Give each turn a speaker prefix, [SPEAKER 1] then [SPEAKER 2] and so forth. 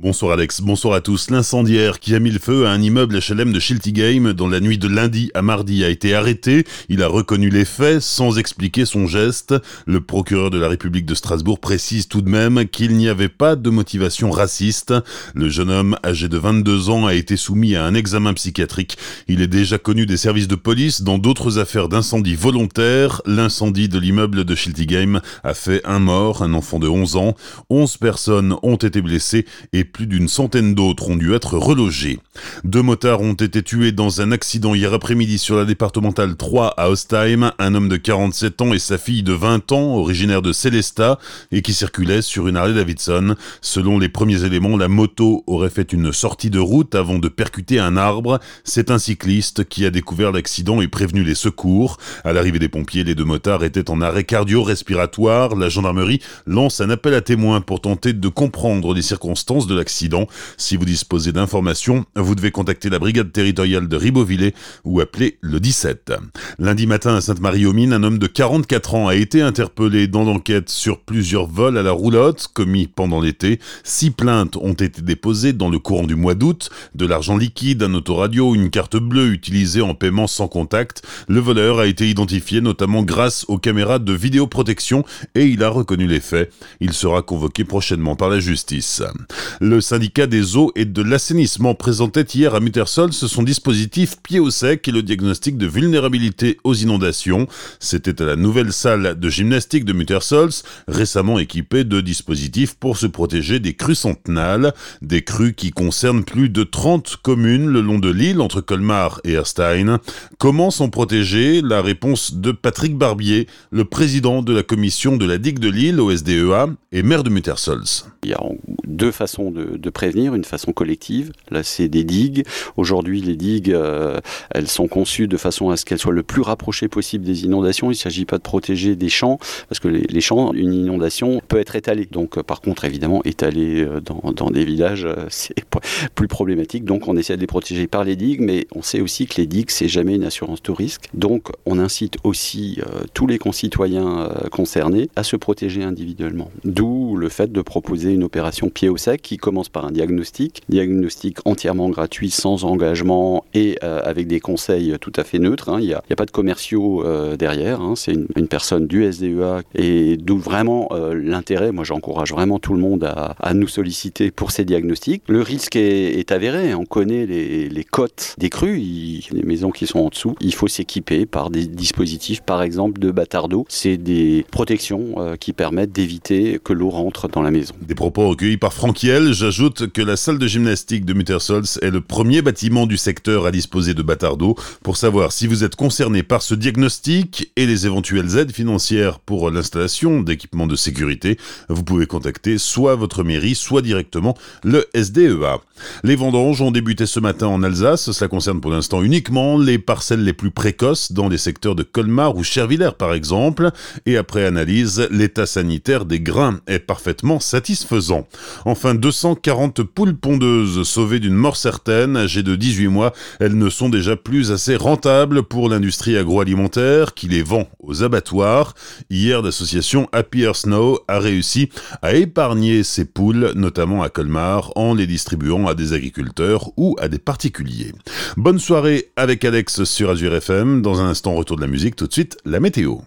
[SPEAKER 1] Bonsoir Alex, bonsoir à tous. L'incendiaire qui a mis le feu à un immeuble HLM de Schiltigheim dans la nuit de lundi à mardi a été arrêté. Il a reconnu les faits sans expliquer son geste. Le procureur de la République de Strasbourg précise tout de même qu'il n'y avait pas de motivation raciste. Le jeune homme, âgé de 22 ans, a été soumis à un examen psychiatrique. Il est déjà connu des services de police dans d'autres affaires d'incendie volontaire. L'incendie de l'immeuble de Schiltigheim a fait un mort, un enfant de 11 ans. 11 personnes ont été blessées plus d'une centaine d'autres ont dû être relogés. Deux motards ont été tués dans un accident hier après-midi sur la départementale 3 à Ostheim, un homme de 47 ans et sa fille de 20 ans, originaire de Célestat, et qui circulaient sur une Harley Davidson. Selon les premiers éléments, la moto aurait fait une sortie de route avant de percuter un arbre. C'est un cycliste qui a découvert l'accident et prévenu les secours. À l'arrivée des pompiers, les deux motards étaient en arrêt cardio-respiratoire. La gendarmerie lance un appel à témoins pour tenter de comprendre les circonstances de l'accident. Si vous disposez d'informations, vous devez contacter la brigade territoriale de Ribeauvillé ou appeler le 17. Lundi matin à Sainte-Marie-aux-Mines, un homme de 44 ans a été interpellé dans l'enquête sur plusieurs vols à la roulotte commis pendant l'été. Six plaintes ont été déposées dans le courant du mois d'août. De l'argent liquide, un autoradio, une carte bleue utilisée en paiement sans contact. Le voleur a été identifié notamment grâce aux caméras de vidéoprotection et il a reconnu les faits. Il sera convoqué prochainement par la justice. Le syndicat des eaux et de l'assainissement présentait hier à Muttersols son dispositif pied au sec et le diagnostic de vulnérabilité aux inondations. C'était à la nouvelle salle de gymnastique de Muttersols, récemment équipée de dispositifs pour se protéger des crues centenales, des crues qui concernent plus de 30 communes le long de l'île entre Colmar et Erstein. Comment s'en protéger? La réponse de Patrick Barbier, le président de la commission de la digue de l'île au SDEA et maire de Muttersols.
[SPEAKER 2] Il y a deux façons de, prévenir, une façon collective. Là, c'est des digues. Aujourd'hui, les digues, euh, elles sont conçues de façon à ce qu'elles soient le plus rapprochées possible des inondations. Il ne s'agit pas de protéger des champs, parce que les, champs, une inondation peut être étalée. Donc, euh, par contre, évidemment, étalée euh, dans, des villages, c'est plus problématique. Donc, on essaie de les protéger par les digues, mais on sait aussi que les digues, c'est jamais une assurance tout risque. Donc, on incite aussi tous les concitoyens concernés à se protéger individuellement. D'où le fait de proposer une opération pied au sec qui commence par un diagnostic, diagnostic entièrement gratuit, sans engagement et euh, avec des conseils tout à fait neutres. Hein. Il n'y a, pas de commerciaux euh, derrière, hein. c'est une, personne du SDEA et d'où vraiment euh, Moi, j'encourage vraiment tout le monde à, nous solliciter pour ces diagnostics. Le risque est, avéré, on connaît les, cotes des crues, les maisons qui sont en dessous. Il faut s'équiper par des dispositifs, par exemple de bâtard d'eau. C'est des protections qui permettent d'éviter que l'eau rentre dans la maison.
[SPEAKER 1] Des propos recueillis par Franquiel, j'ajoute que la salle de gymnastique de Muttersols est le premier bâtiment du secteur à disposer de d'eau. Pour savoir si vous êtes concerné par ce diagnostic et les éventuelles aides financières pour l'installation d'équipements de sécurité, vous pouvez contacter soit votre mairie, soit directement le SDEA. Les vendanges ont débuté ce matin en Alsace. Cela concerne pour l'instant uniquement les parcelles les plus précoces dans les secteurs de Colmar ou Chervillers par exemple. Et après analyse, l'état sanitaire des grains est parfaitement satisfaisant. Enfin, 240 poules pondeuses sauvées d'une mort certaine, âgées de 18 mois, elles ne sont déjà plus assez rentables pour l'industrie agroalimentaire qui les vend aux abattoirs. Hier, l'association Happier Snow a réussi à épargner ces poules, notamment à Colmar, en les distribuant à des agriculteurs ou à des particuliers. Bonne soirée avec Alex sur Azure FM. Dans un instant, retour de la musique. Tout de suite, la météo.